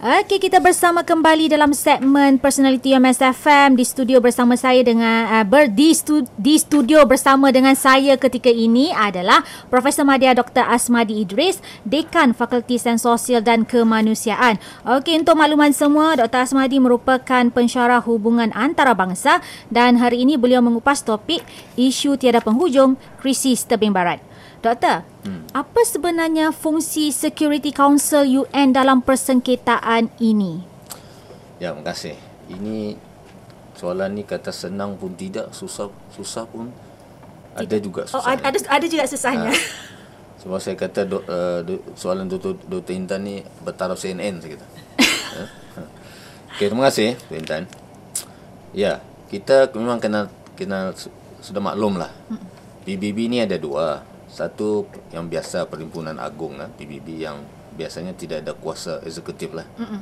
Okey, kita bersama kembali dalam segmen Personality MSFM di studio bersama saya dengan uh, ber, di, stu, di studio bersama dengan saya ketika ini adalah Profesor Madya Dr. Asmadi Idris, Dekan Fakulti Sains Sosial dan Kemanusiaan. Okey, untuk makluman semua, Dr. Asmadi merupakan pensyarah hubungan antarabangsa dan hari ini beliau mengupas topik isu tiada penghujung krisis tebing barat. Doktor, hmm. apa sebenarnya fungsi Security Council UN dalam persengketaan ini? Ya, terima kasih. Ini soalan ni kata senang pun tidak, susah susah pun tidak. ada juga susahnya. Oh, ada ada juga susahnya. Ha. Sebab saya kata do, uh, do, soalan Dr. Dr. Intan ni bertaraf CNN saya kata. ha? Okey, terima kasih Dr. Intan. Ya, kita memang kenal kenal sudah maklum lah. Hmm. PBB ni ada dua. Satu yang biasa Perhimpunan Agung lah, PBB yang biasanya tidak ada kuasa eksekutif lah. Mm-mm.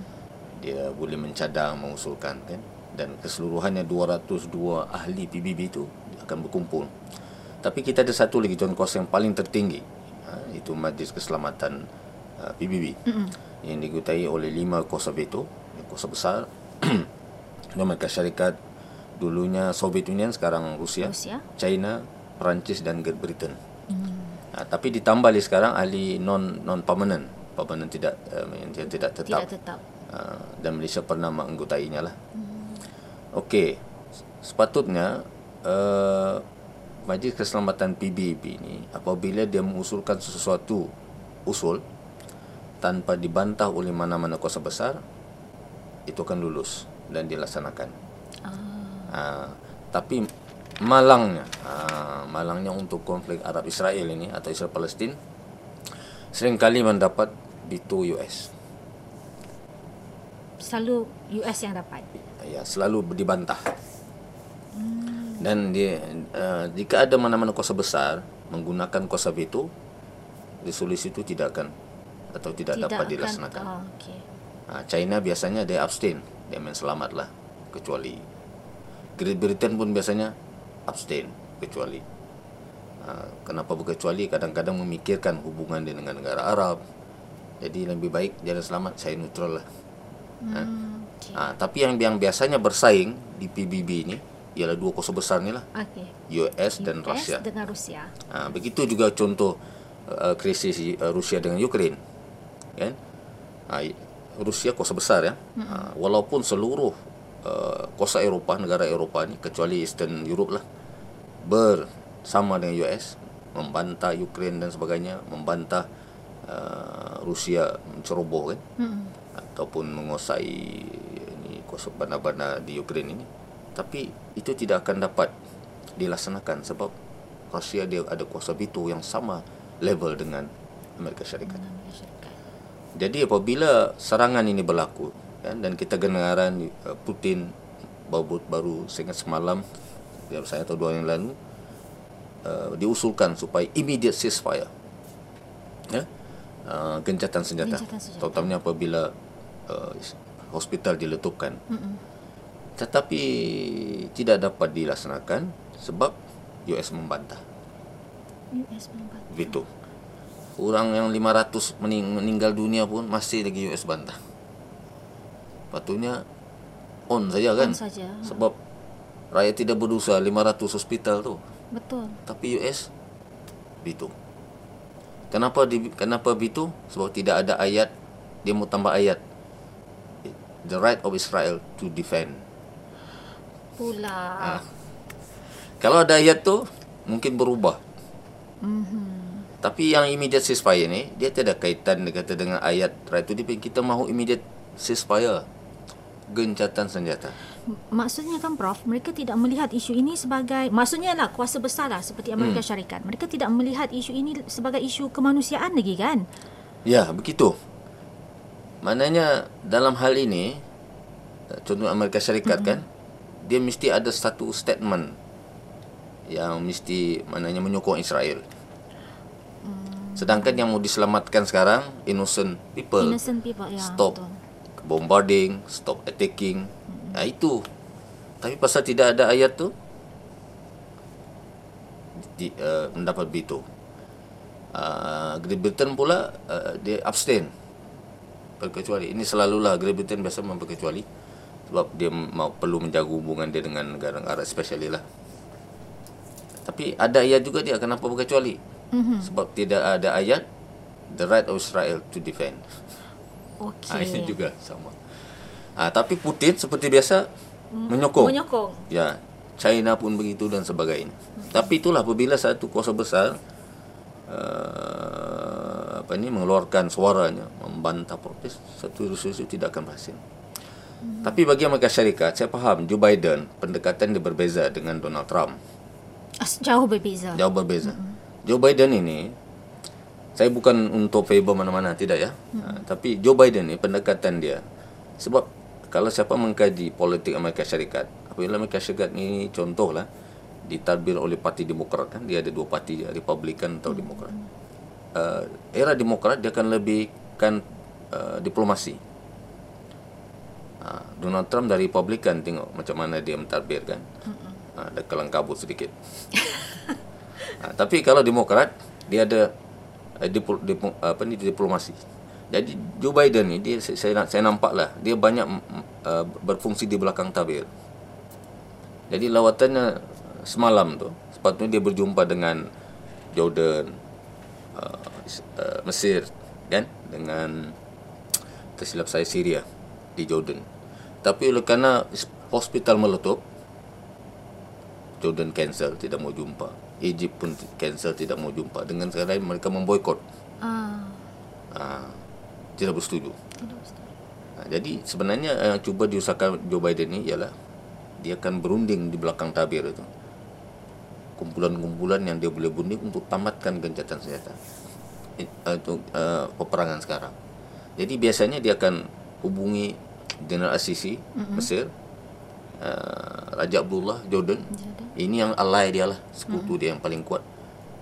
Dia boleh mencadang, mengusulkan kan. Dan keseluruhannya 202 ahli PBB itu akan berkumpul. Tapi kita ada satu lagi tuan kuasa yang paling tertinggi. Ha, itu Majlis Keselamatan uh, ha, PBB. Mm-mm. Yang digutai oleh lima kuasa veto. Kuasa besar. Amerika Syarikat. Dulunya Soviet Union, sekarang Rusia. Rusia. China, Perancis dan Great Britain. Ha, tapi ditambah lagi sekarang ahli non non permanent, permanent tidak uh, yang tidak tetap. Tidak tetap. Uh, dan Malaysia pernah menganggotainya lah. Hmm. Okey. Sepatutnya uh, Majlis Keselamatan PBB ini apabila dia mengusulkan sesuatu usul tanpa dibantah oleh mana-mana kuasa besar itu akan lulus dan dilaksanakan. Ah. Uh, tapi malangnya uh, malangnya untuk konflik Arab Israel ini atau Israel Palestin seringkali mendapat veto US selalu US yang dapat ya selalu dibantah hmm. dan dia uh, jika ada mana-mana kuasa besar menggunakan kuasa veto resolusi itu tidak akan atau tidak, tidak dapat akan, dilaksanakan oh, okay. uh, China biasanya dia abstain dia main selamatlah kecuali Great Britain pun biasanya abstain kecuali. Uh, kenapa berkecuali? Kadang-kadang memikirkan hubungan dia dengan negara Arab. Jadi lebih baik jalan selamat saya neutral lah. Hmm, ha? okay. uh, tapi yang yang biasanya bersaing di PBB ini ialah dua kuasa besar ni lah. Okay. US dan US Rusia dengan Rusia uh, begitu juga contoh uh, krisis uh, Rusia dengan Ukraine. Kan? Uh, Rusia kuasa besar ya. Hmm. uh, walaupun seluruh uh, kuasa Eropah negara Eropah ni kecuali Eastern Europe lah bersama dengan US membantah Ukraine dan sebagainya membantah uh, Rusia menceroboh kan hmm. ataupun menguasai ini kuasa bandar-bandar di Ukraine ini tapi itu tidak akan dapat dilaksanakan sebab Rusia dia ada kuasa veto yang sama level dengan Amerika Syarikat. Jadi apabila serangan ini berlaku kan, dan kita kedengaran uh, Putin baru baru seingat semalam ya saya atau dua yang lalu uh, diusulkan supaya immediate ceasefire. Ya? Uh, gencatan senjata, senjata. terutamanya apabila uh, hospital diletupkan. Mm-mm. tetapi tidak dapat dilaksanakan sebab US membantah. US membantah. Veto orang yang 500 mening- meninggal dunia pun masih lagi US bantah. Patutnya on saja kan? On saja. sebab rakyat tidak berdosa 500 hospital tu. Betul. Tapi US begitu. Kenapa di, kenapa begitu? Sebab tidak ada ayat dia mau tambah ayat the right of Israel to defend. Pula. Ha. Kalau ada ayat tu mungkin berubah. Mhm. Tapi yang immediate ceasefire ni dia tidak kaitan dia kata dengan ayat right to defend. Kita mahu immediate ceasefire gencatan senjata. Maksudnya kan Prof, mereka tidak melihat isu ini sebagai maksudnya lah kuasa besar lah seperti Amerika hmm. Syarikat. Mereka tidak melihat isu ini sebagai isu kemanusiaan lagi kan? Ya, begitu. Maknanya dalam hal ini contoh Amerika Syarikat mm-hmm. kan dia mesti ada satu statement yang mesti maknanya menyokong Israel. Hmm. Sedangkan yang mau diselamatkan sekarang innocent people. Innocent people ya. Stop. Betul bombarding, stop attacking. Hmm. Ha, itu. Tapi pasal tidak ada ayat tu di, uh, mendapat veto. Uh, Great Britain pula uh, dia abstain. berkecuali. Ini selalulah Great Britain biasa memperkecuali sebab dia mau perlu menjaga hubungan dia dengan negara-negara especially lah. Tapi ada ayat juga dia kenapa berkecuali? Mm-hmm. Sebab tidak ada ayat the right of Israel to defend. Okey. Ha, ini juga sama. Ha, tapi Putin seperti biasa menyokong. Menyokong. Ya, China pun begitu dan sebagainya. Hmm. Tapi itulah apabila satu kuasa besar uh, apa ini mengeluarkan suaranya membantah protes, satu isu tidak akan berhasil. Hmm. Tapi bagi Amerika Syarikat, saya faham Joe Biden pendekatan dia berbeza dengan Donald Trump. Jauh berbeza. Jauh berbeza. Hmm. Joe Biden ini saya bukan untuk favor mana-mana tidak ya. Hmm. Ha, tapi Joe Biden ni pendekatan dia sebab kalau siapa mengkaji politik Amerika Syarikat, apabila Amerika Syarikat ni contohlah ditadbir oleh parti Demokrat kan dia ada dua parti Republikan atau Demokrat. Uh, era Demokrat dia akan lebih kan uh, diplomasi. Uh, Donald Trump dari Republikan tengok macam mana dia mentadbir kan. Uh, ada kelang kabut sedikit. uh, tapi kalau Demokrat dia ada dipl- dipl- apa ni diplomasi. Jadi Joe Biden ni dia saya saya nampaklah dia banyak uh, berfungsi di belakang tabir. Jadi lawatannya semalam tu sepatutnya dia berjumpa dengan Jordan uh, uh, Mesir kan dengan tersilap saya Syria di Jordan. Tapi oleh kerana hospital meletup Jordan cancel tidak mau jumpa. Egypt pun cancel tidak mau jumpa. Dengan sekarang mereka memboikot. Ah. Uh tidak bersetuju. Ha, jadi sebenarnya yang uh, cuba diusahakan Joe Biden ni ialah dia akan berunding di belakang tabir itu. Kumpulan-kumpulan yang dia boleh berunding untuk tamatkan gencatan senjata. Untuk uh, peperangan sekarang. Jadi biasanya dia akan hubungi General Assisi mm-hmm. Mesir, uh, Raja Abdullah Jordan. Jordan. Ini yang ally dia lah, sekutu mm-hmm. dia yang paling kuat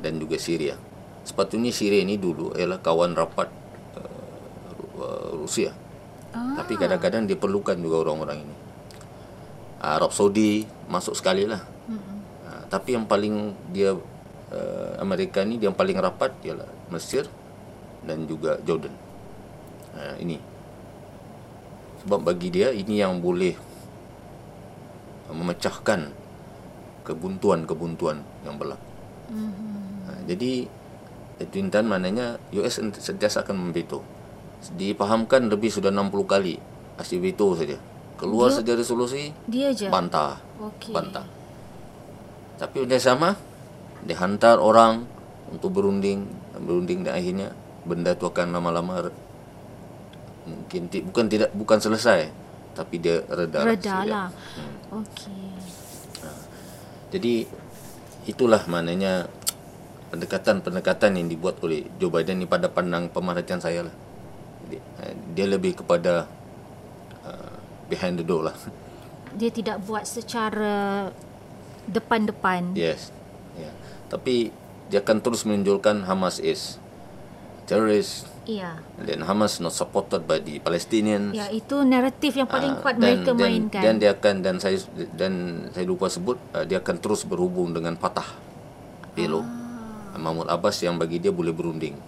dan juga Syria. Sepatutnya Syria ini dulu ialah kawan rapat Rusia. Ah. Tapi kadang-kadang dia perlukan juga orang-orang ini. Arab Saudi masuk sekali lah. Mm-hmm. Uh, tapi yang paling dia uh, Amerika ni dia yang paling rapat ialah Mesir dan juga Jordan. Uh, ini. Sebab bagi dia ini yang boleh memecahkan kebuntuan-kebuntuan yang berlaku. Mm-hmm. Uh, jadi itu intan maknanya US sentiasa akan membetul dipahamkan lebih sudah 60 kali asyik veto saja keluar dia, saja resolusi dia je bantah okay. bantah tapi benda sama dihantar orang untuk berunding berunding dan akhirnya benda itu akan lama-lama mungkin bukan tidak bukan selesai tapi dia reda reda lah hmm. okey ha. Jadi itulah maknanya pendekatan-pendekatan yang dibuat oleh Joe Biden ni pada pandang pemerhatian saya lah dia lebih kepada uh, behind the door lah. Dia tidak buat secara depan-depan. Yes. Yeah. Tapi dia akan terus menunjukkan Hamas is terrorist. Iya. Dan Hamas not supported by the Palestinians. Ya, itu naratif yang paling uh, kuat dan, mereka dan, mainkan. Dan dia akan dan saya dan saya lupa sebut uh, dia akan terus berhubung dengan Fatah. PLO. Ah. Mahmud Abbas yang bagi dia boleh berunding.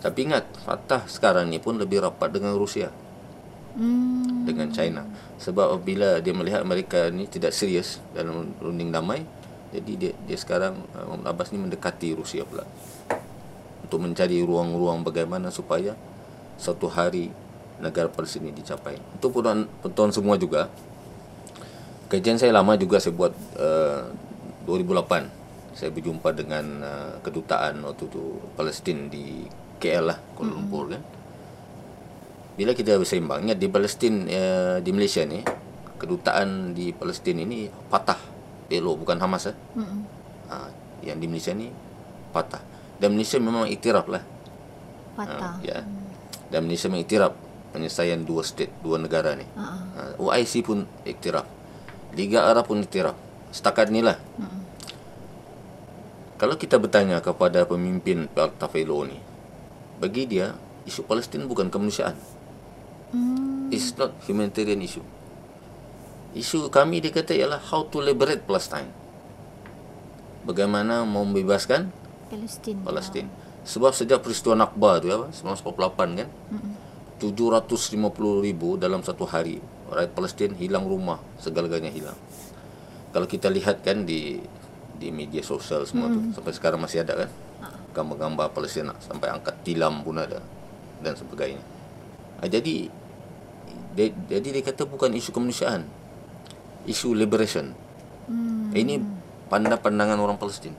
Tapi ingat, Fatah sekarang ni pun lebih rapat dengan Rusia. Hmm. Dengan China. Sebab bila dia melihat Amerika ni tidak serius dalam runding damai, jadi dia dia sekarang uh, Muhammad Abbas ni mendekati Rusia pula. Untuk mencari ruang-ruang bagaimana supaya satu hari negara Palestin ini dicapai. Untuk penonton semua juga, kajian saya lama juga saya buat uh, 2008. Saya berjumpa dengan uh, kedutaan waktu itu Palestin di KL lah Kuala Lumpur mm-hmm. kan bila kita bersembang ingat di Palestin uh, di Malaysia ni kedutaan di Palestin ini patah PLO bukan Hamas eh? mm-hmm. ha, yang di Malaysia ni patah dan Malaysia memang iktiraf lah patah ha, ya dan Malaysia mengiktiraf penyelesaian dua state dua negara ni uh-huh. ha, OIC pun iktiraf Liga Arab pun iktiraf setakat ni lah mm-hmm. kalau kita bertanya kepada pemimpin PLO ni bagi dia isu Palestin bukan kemanusiaan. Hmm. It's not humanitarian issue. Isu kami dia kata ialah how to liberate Palestine. Bagaimana membebaskan Palestin. Palestin. Ya. Sebab sejak peristiwa Nakba tu apa 1948 kan. Hmm. 750 ribu dalam satu hari rakyat Palestin hilang rumah segala-galanya hilang kalau kita lihat kan di di media sosial semua hmm. tu sampai sekarang masih ada kan gambar-gambar Palestin sampai angkat tilam pun ada dan sebagainya ha, jadi dia, jadi dia kata bukan isu kemanusiaan isu liberation hmm. ini pandangan orang Palestin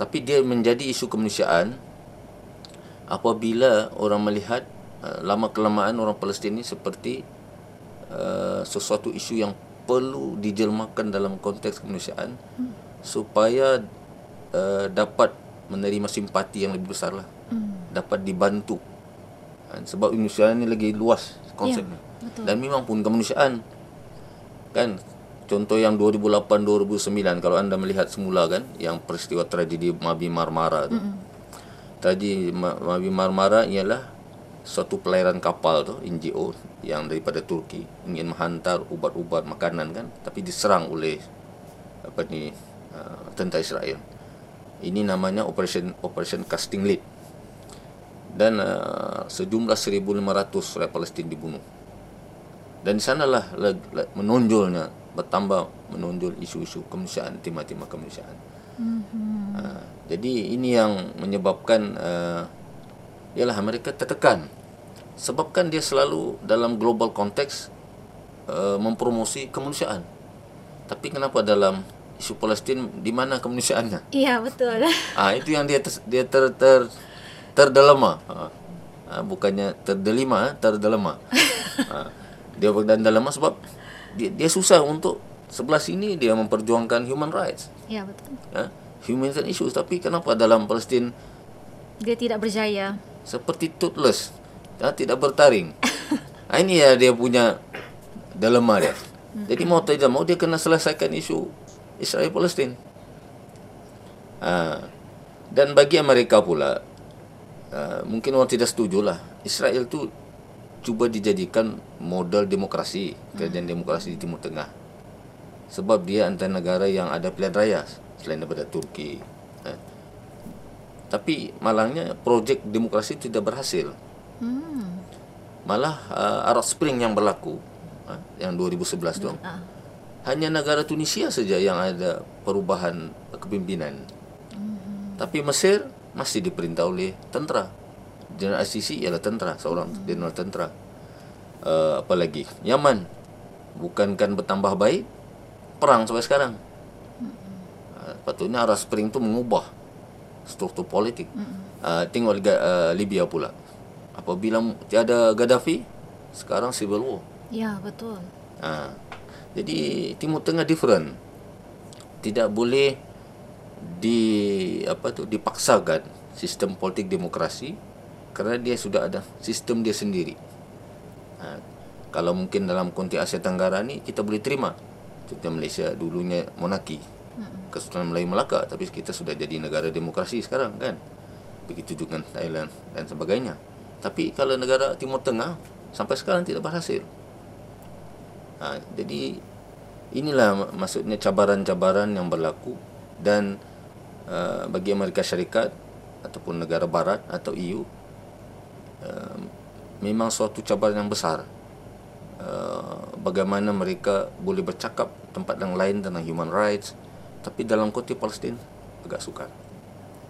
tapi dia menjadi isu kemanusiaan apabila orang melihat uh, lama kelamaan orang Palestin ini seperti uh, sesuatu isu yang perlu dijelmakan dalam konteks kemanusiaan hmm. supaya uh, dapat menerima simpati yang lebih besar lah hmm. dapat dibantu kan? sebab kemanusiaan ini lagi luas konsepnya ya, dan memang pun kemanusiaan kan contoh yang 2008 2009 kalau anda melihat semula kan yang peristiwa tragedi Mabi Marmara tu hmm. tragedi Mabi Marmara ialah suatu pelayaran kapal tu NGO yang daripada Turki ingin menghantar ubat-ubat makanan kan tapi diserang oleh apa ni uh, tentera Israel. Ini namanya operation operation casting lead. Dan uh, sejumlah 1500 rakyat Palestin dibunuh. Dan di sanalah menonjolnya bertambah menonjol isu-isu kemanusiaan, tema-tema kemanusiaan. Mm-hmm. Uh, jadi ini yang menyebabkan uh, ialah mereka tertekan. Sebabkan dia selalu dalam global konteks uh, mempromosi kemanusiaan. Tapi kenapa dalam isu Palestin di mana kemanusiaannya? Iya betul. Ah itu yang dia ter, dia ter, ter terdelema. Ah, ah, bukannya terdelima terdelema. Ah, dia berdan dalam sebab dia, dia susah untuk sebelah sini dia memperjuangkan human rights. Iya betul. Ya human rights issues. Tapi kenapa dalam Palestin dia tidak berjaya? seperti toothless ya, tidak bertaring. Ha, ini ya dia punya dilema dia. Jadi mau tidak mau dia kena selesaikan isu Israel Palestin ha, dan bagi Amerika pula uh, mungkin orang tidak setuju lah. Israel tu cuba dijadikan model demokrasi kerajaan demokrasi di Timur Tengah sebab dia antara negara yang ada pilihan raya selain daripada Turki tapi malangnya projek demokrasi tidak berhasil. Hmm. Malah uh, Arab Spring yang berlaku uh, yang 2011 tu. Uh. Hanya negara Tunisia saja yang ada perubahan kepimpinan. Hmm. Tapi Mesir masih diperintah oleh tentera. General ICC ialah tentera, seorang hmm. general tentera. Uh, apa lagi? Yaman bukankan bertambah baik, perang sampai sekarang. Hmm. Uh, patutnya Arab Spring tu mengubah struktur politik. Uh, tengok uh, Libya pula. Apabila tiada Gaddafi, sekarang civil war. Ya, betul. Uh, jadi Timur Tengah different. Tidak boleh di apa tu dipaksakan sistem politik demokrasi kerana dia sudah ada sistem dia sendiri. Uh, kalau mungkin dalam konteks Asia Tenggara ni kita boleh terima. Contoh Malaysia dulunya monarki. Kesultanan Melayu Melaka tapi kita sudah jadi negara demokrasi sekarang kan? Begitu juga Thailand dan sebagainya. Tapi kalau negara Timur Tengah sampai sekarang tidak berhasil. Ha, jadi inilah maksudnya cabaran-cabaran yang berlaku dan uh, bagi Amerika Syarikat ataupun negara barat atau EU uh, memang suatu cabaran yang besar uh, bagaimana mereka boleh bercakap tempat yang lain tentang human rights tapi dalam konteks Palestin agak sukar.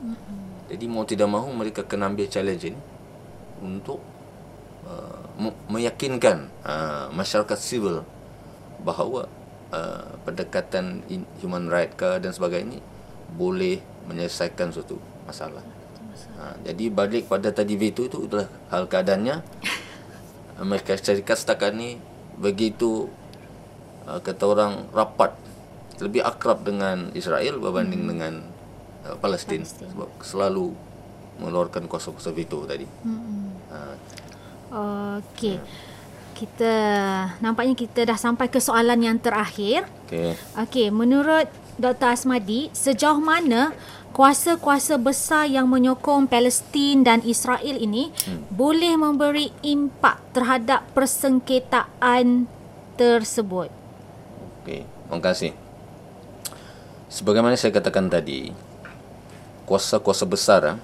Mm-hmm. Jadi mau tidak mahu mereka kena ambil challenge ini untuk uh, meyakinkan uh, masyarakat sivil bahawa uh, pendekatan human right ke dan sebagainya boleh menyelesaikan suatu masalah. Uh, jadi balik pada tadi veto itu adalah hal keadaannya. Amerika Syarikat setakat ni begitu uh, kata orang rapat lebih akrab dengan Israel berbanding hmm. dengan uh, Palestin sebab selalu mengeluarkan kuasa-kuasa veto tadi. Hmm. Uh. Okey. Uh. Kita nampaknya kita dah sampai ke soalan yang terakhir. Okey. Okey, menurut Dr. Asmadi, sejauh mana kuasa-kuasa besar yang menyokong Palestin dan Israel ini hmm. boleh memberi impak terhadap persengketaan tersebut? Okey, terima kasih. Sebagaimana saya katakan tadi, kuasa-kuasa besar, eh,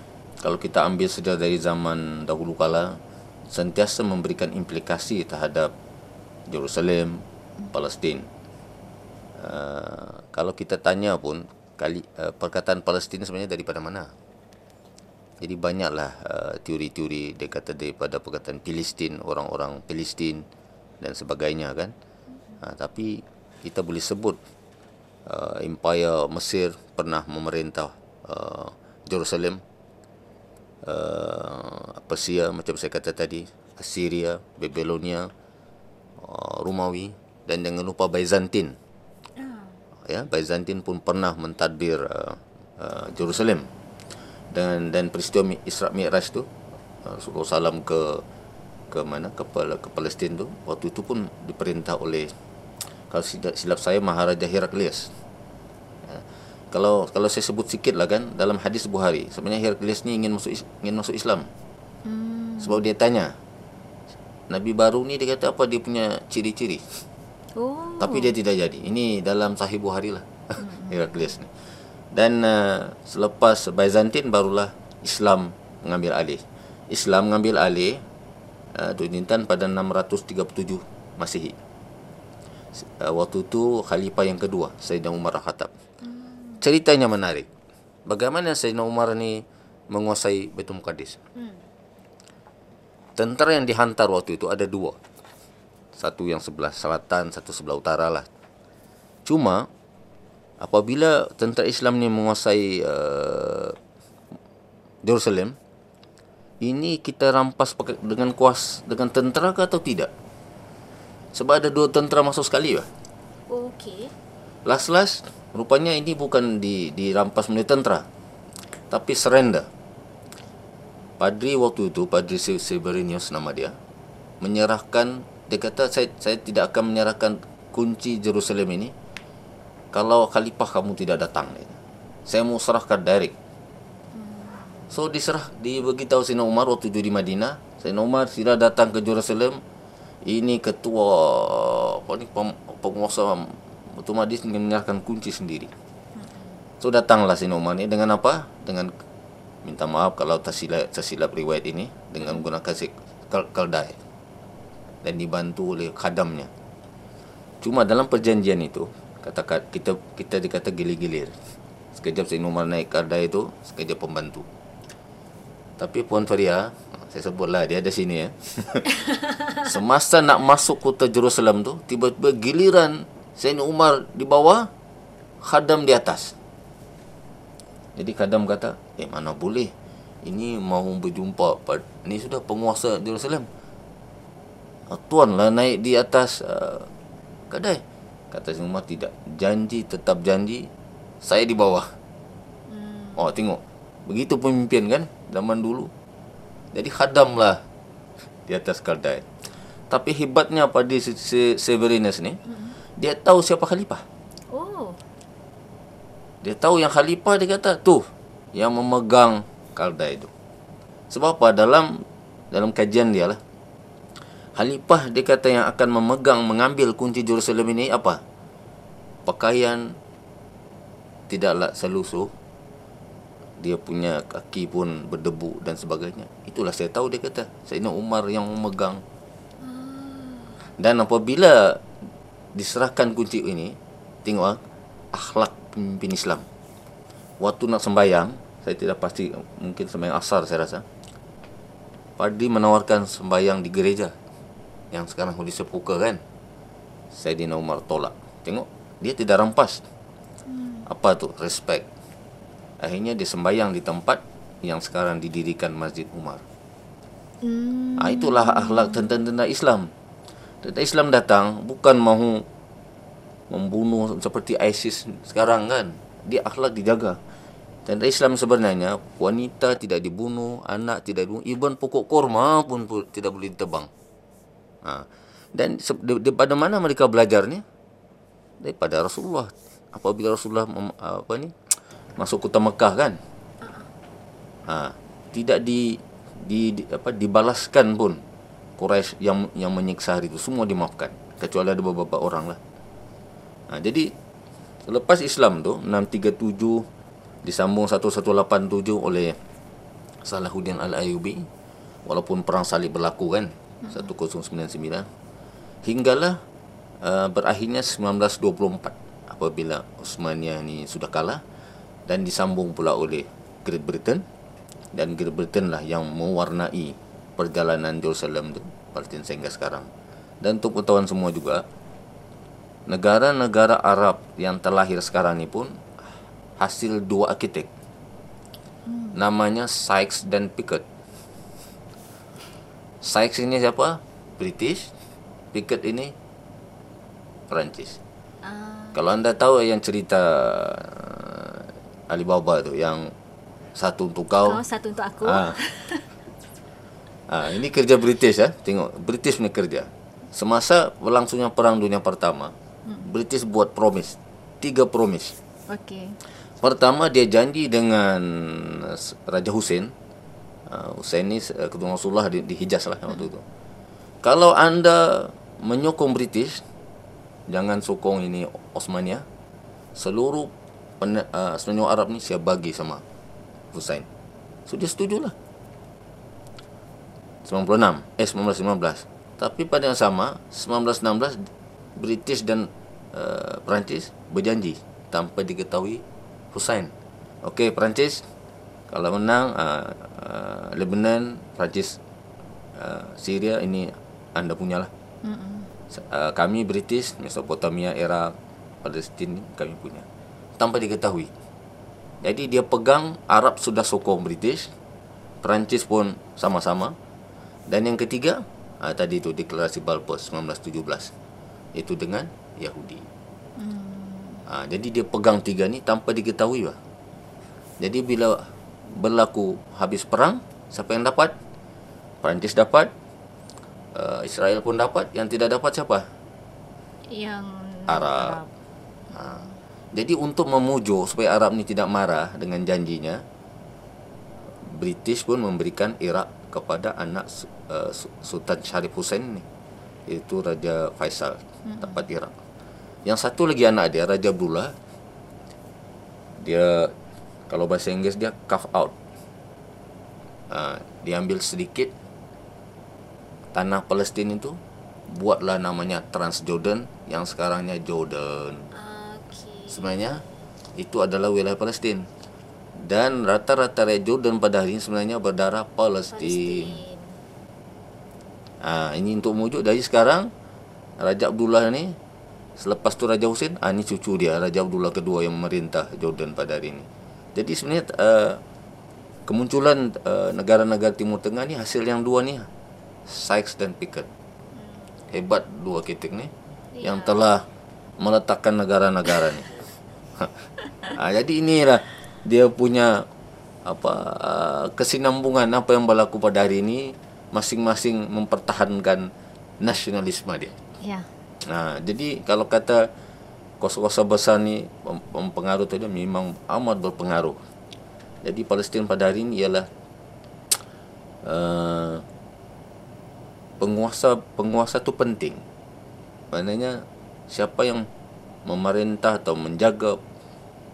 kalau kita ambil sejak dari zaman dahulu kala, sentiasa memberikan implikasi terhadap Jerusalem, Palestin. Uh, kalau kita tanya pun kali uh, perkataan Palestin sebenarnya daripada mana? Jadi banyaklah uh, teori-teori dia kata daripada perkataan Palestin, orang-orang Palestin dan sebagainya kan. Uh, tapi kita boleh sebut uh, Empire Mesir pernah memerintah uh, Jerusalem uh, Persia macam saya kata tadi Assyria, Babylonia, uh, Romawi dan jangan lupa Byzantine. Ya, Byzantine pun pernah mentadbir uh, uh, Jerusalem dan dan peristiwa Isra Mi'raj tu Rasulullah uh, salam ke ke mana ke ke Palestin tu waktu itu pun diperintah oleh kalau silap, silap saya Maharaja Heraklius ya. kalau kalau saya sebut sikit lah kan dalam hadis Bukhari sebenarnya Heraklius ni ingin masuk ingin masuk Islam hmm. sebab dia tanya Nabi baru ni dia kata apa dia punya ciri-ciri oh. tapi dia tidak jadi ini dalam Sahih Bukhari lah hmm. Heraklius ni dan uh, selepas Byzantine barulah Islam mengambil alih. Islam mengambil alih uh, Dintan pada 637 Masihi. Uh, waktu itu khalifah yang kedua Sayyidina Umar Khattab. Hmm. Ceritanya menarik. Bagaimana Sayyidina Umar ni menguasai Baitul Muqaddis? Hmm. Tentera yang dihantar waktu itu ada dua. Satu yang sebelah selatan, satu sebelah utara lah. Cuma apabila tentera Islam ni menguasai uh, Jerusalem ini kita rampas dengan kuas dengan tentera ke atau tidak? Sebab ada dua tentera masuk sekali lah. Okey. Last last rupanya ini bukan di dirampas oleh tentera tapi surrender. Padri waktu itu padri Severinius nama dia menyerahkan dia kata saya saya tidak akan menyerahkan kunci Jerusalem ini kalau khalifah kamu tidak datang. Saya mau serahkan direct. So diserah diberitahu Sayyidina Umar waktu itu di Madinah Sayyidina Umar sila datang ke Jerusalem. Ini ketua apa ni penguasa ingin menyerahkan kunci sendiri. So datanglah Sayyidina Umar ni dengan apa? Dengan minta maaf kalau tersilap tersilap riwayat ini dengan menggunakan kaldai dan dibantu oleh khadamnya cuma dalam perjanjian itu kata kita kita dikata gilir-gilir. Sekejap Sayyid Umar naik kardai itu, sekejap pembantu. Tapi Puan Faria, saya sebutlah dia ada sini ya. Semasa nak masuk kota Jerusalem tu, tiba-tiba giliran Sayyid Umar di bawah, khadam di atas. Jadi khadam kata, eh mana boleh. Ini mahu berjumpa. Ini sudah penguasa Jerusalem. Ah, tuan lah naik di atas uh, kedai. Kata si Umar tidak Janji tetap janji Saya di bawah. Hmm. Oh tengok. Begitu pemimpin kan Zaman dulu. Jadi khadamlah Di atas kardai Tapi hebatnya pada si, si Severinus ni hmm. Dia tahu siapa khalifah. Oh. Dia tahu yang khalifah dia kata tu Yang memegang kardai itu Sebab apa? Dalam Dalam kajian dia lah Khalifah dia kata yang akan memegang mengambil kunci Jerusalem ini apa? Pakaian tidaklah selusuh. Dia punya kaki pun berdebu dan sebagainya. Itulah saya tahu dia kata. Sayyidina Umar yang memegang. Dan apabila diserahkan kunci ini, tengok ah, akhlak pemimpin Islam. Waktu nak sembahyang, saya tidak pasti mungkin sembahyang asar saya rasa. Padi menawarkan sembahyang di gereja yang sekarang disepuka kan? Saidina Umar tolak. Tengok dia tidak rampas. Hmm. apa tu? Respect. Akhirnya dia sembahyang di tempat yang sekarang didirikan Masjid Umar. Hmm. ha, itulah akhlak tentera-tentera Islam. Tentera Islam datang bukan mahu membunuh seperti ISIS sekarang kan? Dia akhlak dijaga. Tentera Islam sebenarnya wanita tidak dibunuh, anak tidak dibunuh, even pokok korma pun, pun tidak boleh ditebang. Ha. Dan daripada mana mereka belajar ni? Daripada Rasulullah. Apabila Rasulullah mem, apa ni? Masuk kota Mekah kan? Ha. Tidak di, di, di apa dibalaskan pun Quraisy yang yang menyiksa hari itu semua dimaafkan kecuali ada beberapa orang lah. Ha. jadi selepas Islam tu 637 disambung 1187 oleh Salahuddin Al-Ayyubi walaupun perang salib berlaku kan 1099 hinggalah uh, berakhirnya 1924 apabila Osmania ni sudah kalah dan disambung pula oleh Great Britain. Dan Great Britain lah yang mewarnai perjalanan Jerusalem tu Palestin sehingga sekarang. Dan untuk pengetahuan semua juga negara-negara Arab yang terlahir sekarang ni pun hasil dua arkitek. Namanya Sykes dan Picot Sykes ini siapa? British Picot ini Perancis Ah, kalau anda tahu yang cerita uh, Alibaba tu yang satu untuk kau kau satu untuk aku. Ah. Ah, ini kerja British ya. Tengok, British punya kerja. Semasa berlangsungnya perang dunia pertama, British buat promise. Tiga promise. Okey. Pertama dia janji dengan uh, Raja Hussein. Uh, Hussein ni uh, ketua Rasulullah di, di Hijaz lah waktu itu. Kalau anda menyokong British, jangan sokong ini Osmania. Seluruh pen, uh, Semenanjung Arab ni saya bagi sama Hussein. So dia setujulah. 96 eh 1915 tapi pada yang sama 1916 British dan uh, Perancis berjanji tanpa diketahui Hussein okey Perancis kalau menang uh, Lebanon Perancis uh, Syria ini anda punyalah uh, kami British Mesopotamia era Palestin kami punya tanpa diketahui jadi dia pegang Arab sudah sokong British Perancis pun sama-sama dan yang ketiga uh, tadi tu deklarasi Balfour 1917 itu dengan Yahudi. Hmm. Uh, jadi dia pegang tiga ni tanpa diketahui lah. Jadi bila berlaku habis perang, siapa yang dapat? Perancis dapat, uh, Israel pun dapat, yang tidak dapat siapa? Yang Arab. Ha. Jadi untuk memujuk supaya Arab ni tidak marah dengan janjinya, British pun memberikan Iraq kepada anak uh, Sultan Sharif Hussein ni iaitu Raja Faisal hmm. dapat Iraq. Yang satu lagi anak dia Raja Abdullah dia kalau bahasa Inggeris dia carve out. Uh, dia ambil sedikit tanah Palestin itu buatlah namanya Transjordan yang sekarangnya Jordan. Okey. Sebenarnya itu adalah wilayah Palestin. Dan rata-rata rakyat Jordan pada hari ini sebenarnya berdarah Palestin. Ha, ini untuk mujuk dari sekarang Raja Abdullah ni selepas tu Raja Hussein, ah ha, ni cucu dia Raja Abdullah kedua yang memerintah Jordan pada hari ini. Jadi sebenarnya uh, kemunculan uh, negara-negara Timur Tengah ni hasil yang dua ni Sykes dan Picot. Hebat dua kitik ni ya. yang telah meletakkan negara-negara ni. ha, jadi inilah dia punya apa uh, kesinambungan apa yang berlaku pada hari ini masing-masing mempertahankan nasionalisme dia. Ya. Nah, jadi kalau kata kuasa-kuasa besar ni mempengaruh tu dia memang amat berpengaruh. Jadi Palestin pada hari ini ialah uh, penguasa penguasa tu penting. Maknanya siapa yang memerintah atau menjaga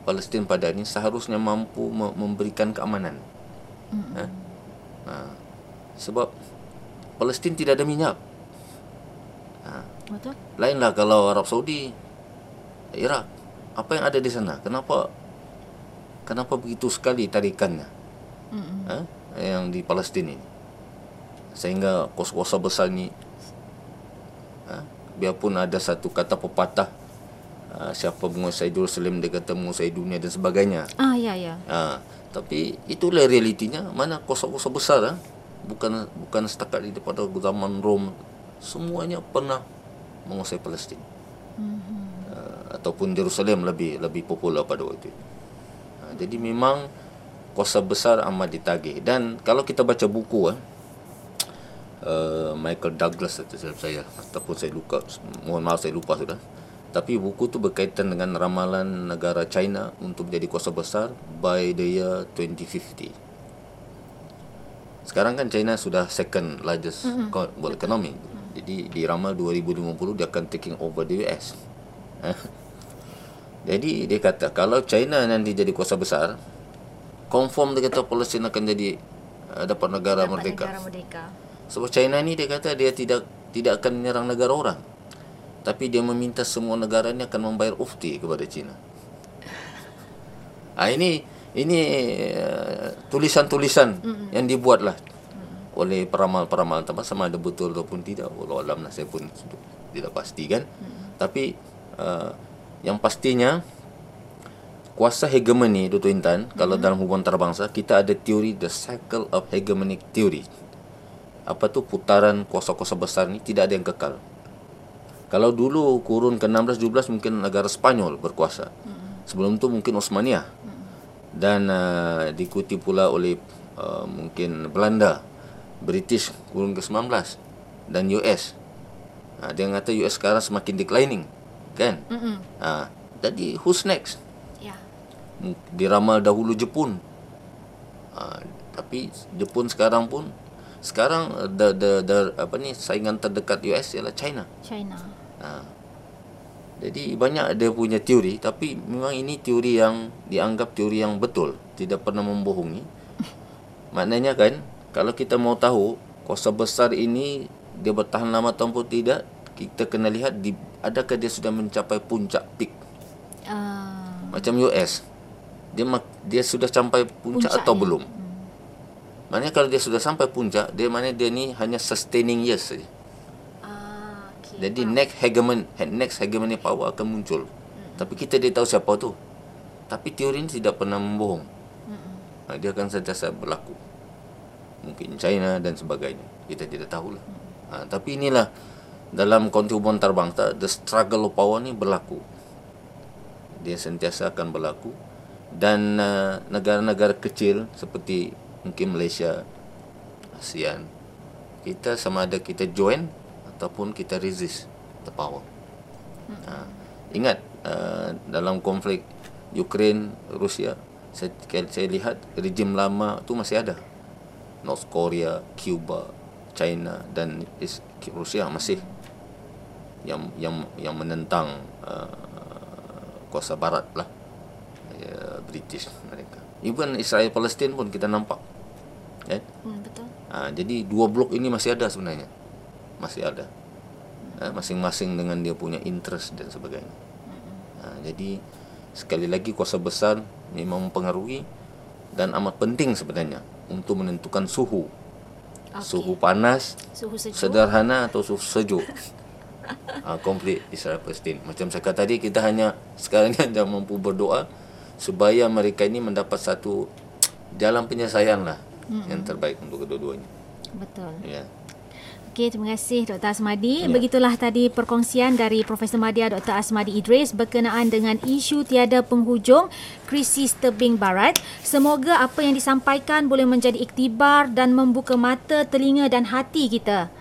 Palestin pada ini seharusnya mampu memberikan keamanan. Mm-hmm. Ha? Ha. Sebab Palestin tidak ada minyak. Ha. Betul. Lainlah kalau Arab Saudi, Iraq, apa yang ada di sana? Kenapa kenapa begitu sekali tarikannya? Mm-hmm. Ha? Yang di Palestin ini. Sehingga kuasa-kuasa besar ini ha? biarpun ada satu kata pepatah uh, siapa menguasai Jerusalem dia kata menguasai dunia dan sebagainya. Ah ya ya. Uh, tapi itulah realitinya mana kuasa-kuasa besar uh, bukan bukan setakat di pada zaman Rom semuanya pernah menguasai Palestin. Mm-hmm. Uh, ataupun Jerusalem lebih lebih popular pada waktu itu. Jadi memang kuasa besar amat ditagih dan kalau kita baca buku uh, uh, Michael Douglas itu saya ataupun saya lupa mohon maaf saya lupa sudah tapi buku tu berkaitan dengan ramalan negara China untuk menjadi kuasa besar by the year 2050. Sekarang kan China sudah second largest mm-hmm. world economy. Jadi diramal 2050 dia akan taking over the US. Jadi dia kata kalau China nanti jadi kuasa besar, confirm dia kata Palestin akan jadi uh, dapat negara Dapat merdeka. Negara merdeka. Sebab China ni dia kata dia tidak tidak akan menyerang negara orang. Tapi dia meminta semua negara ni akan membayar ufti kepada China. Ah ini ini uh, tulisan-tulisan mm-hmm. yang dibuatlah mm-hmm. oleh peramal-peramal tempat sama ada betul ataupun tidak. Wallahu alam lah saya pun tidak pasti kan. Mm-hmm. Tapi uh, yang pastinya kuasa hegemoni Dr. Intan mm-hmm. kalau dalam hubungan antarabangsa kita ada teori the cycle of hegemonic theory. Apa tu putaran kuasa-kuasa besar ni tidak ada yang kekal. Kalau dulu kurun ke-16 17 mungkin negara Spanyol berkuasa. Mm-hmm. Sebelum tu mungkin Osmania. Mm-hmm dan uh, diikuti pula oleh uh, mungkin Belanda, British kurun ke-19 dan US. Ha, dia kata US sekarang semakin declining, kan? Mm-hmm. Ha, jadi who's next? Yeah. Diramal dahulu Jepun. Ha, tapi Jepun sekarang pun sekarang uh, the, the the apa ni saingan terdekat US ialah China. China. Ha, jadi banyak dia punya teori tapi memang ini teori yang dianggap teori yang betul, tidak pernah membohongi. Maknanya kan kalau kita mau tahu kuasa besar ini dia bertahan lama ataupun tidak, kita kena lihat di, adakah dia sudah mencapai puncak peak. Uh. Macam US. Dia dia sudah sampai puncak, puncak atau ya? belum? Hmm. Maknanya kalau dia sudah sampai puncak, dia mana dia ni hanya sustaining years saja. Jadi next hegemon next hegemony power akan muncul. Hmm. Tapi kita tidak tahu siapa tu. Tapi teori ini tidak pernah membohong. Hmm. Dia akan sentiasa berlaku. Mungkin China dan sebagainya. Kita tidak tahu lah. Hmm. Ha, tapi inilah dalam konteks hubungan terbangsa, the struggle of power ni berlaku. Dia sentiasa akan berlaku. Dan uh, negara-negara kecil seperti mungkin Malaysia, ASEAN, kita sama ada kita join ataupun kita resist the power. Hmm. Ha, ingat uh, dalam konflik Ukraine Rusia saya saya lihat rejim lama tu masih ada. North Korea, Cuba, China dan Rusia masih yang yang yang menentang uh, kuasa barat lah uh, British mereka. Even Israel Palestin pun kita nampak. Kan? Hmm, betul. Ha, jadi dua blok ini masih ada sebenarnya masih ada ha, masing-masing dengan dia punya interest dan sebagainya ha, jadi sekali lagi kuasa besar memang mempengaruhi dan amat penting sebenarnya untuk menentukan suhu okay. suhu panas suhu sejuk. sederhana atau suhu sejuk ha, konflik Israel Palestin macam saya kata tadi kita hanya sekarang ni hanya mampu berdoa supaya mereka ini mendapat satu jalan penyelesaian lah mm-hmm. yang terbaik untuk kedua-duanya betul ya Okey, terima kasih Dr. Asmadi. Ya. Begitulah tadi perkongsian dari Profesor Madya Dr. Asmadi Idris berkenaan dengan isu tiada penghujung krisis tebing barat. Semoga apa yang disampaikan boleh menjadi iktibar dan membuka mata, telinga dan hati kita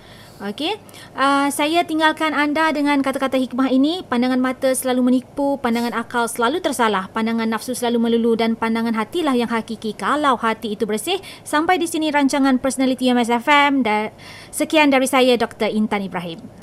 Okey. Uh, saya tinggalkan anda dengan kata-kata hikmah ini. Pandangan mata selalu menipu, pandangan akal selalu tersalah, pandangan nafsu selalu melulu dan pandangan hatilah yang hakiki kalau hati itu bersih. Sampai di sini rancangan Personality MSFM dan sekian dari saya Dr. Intan Ibrahim.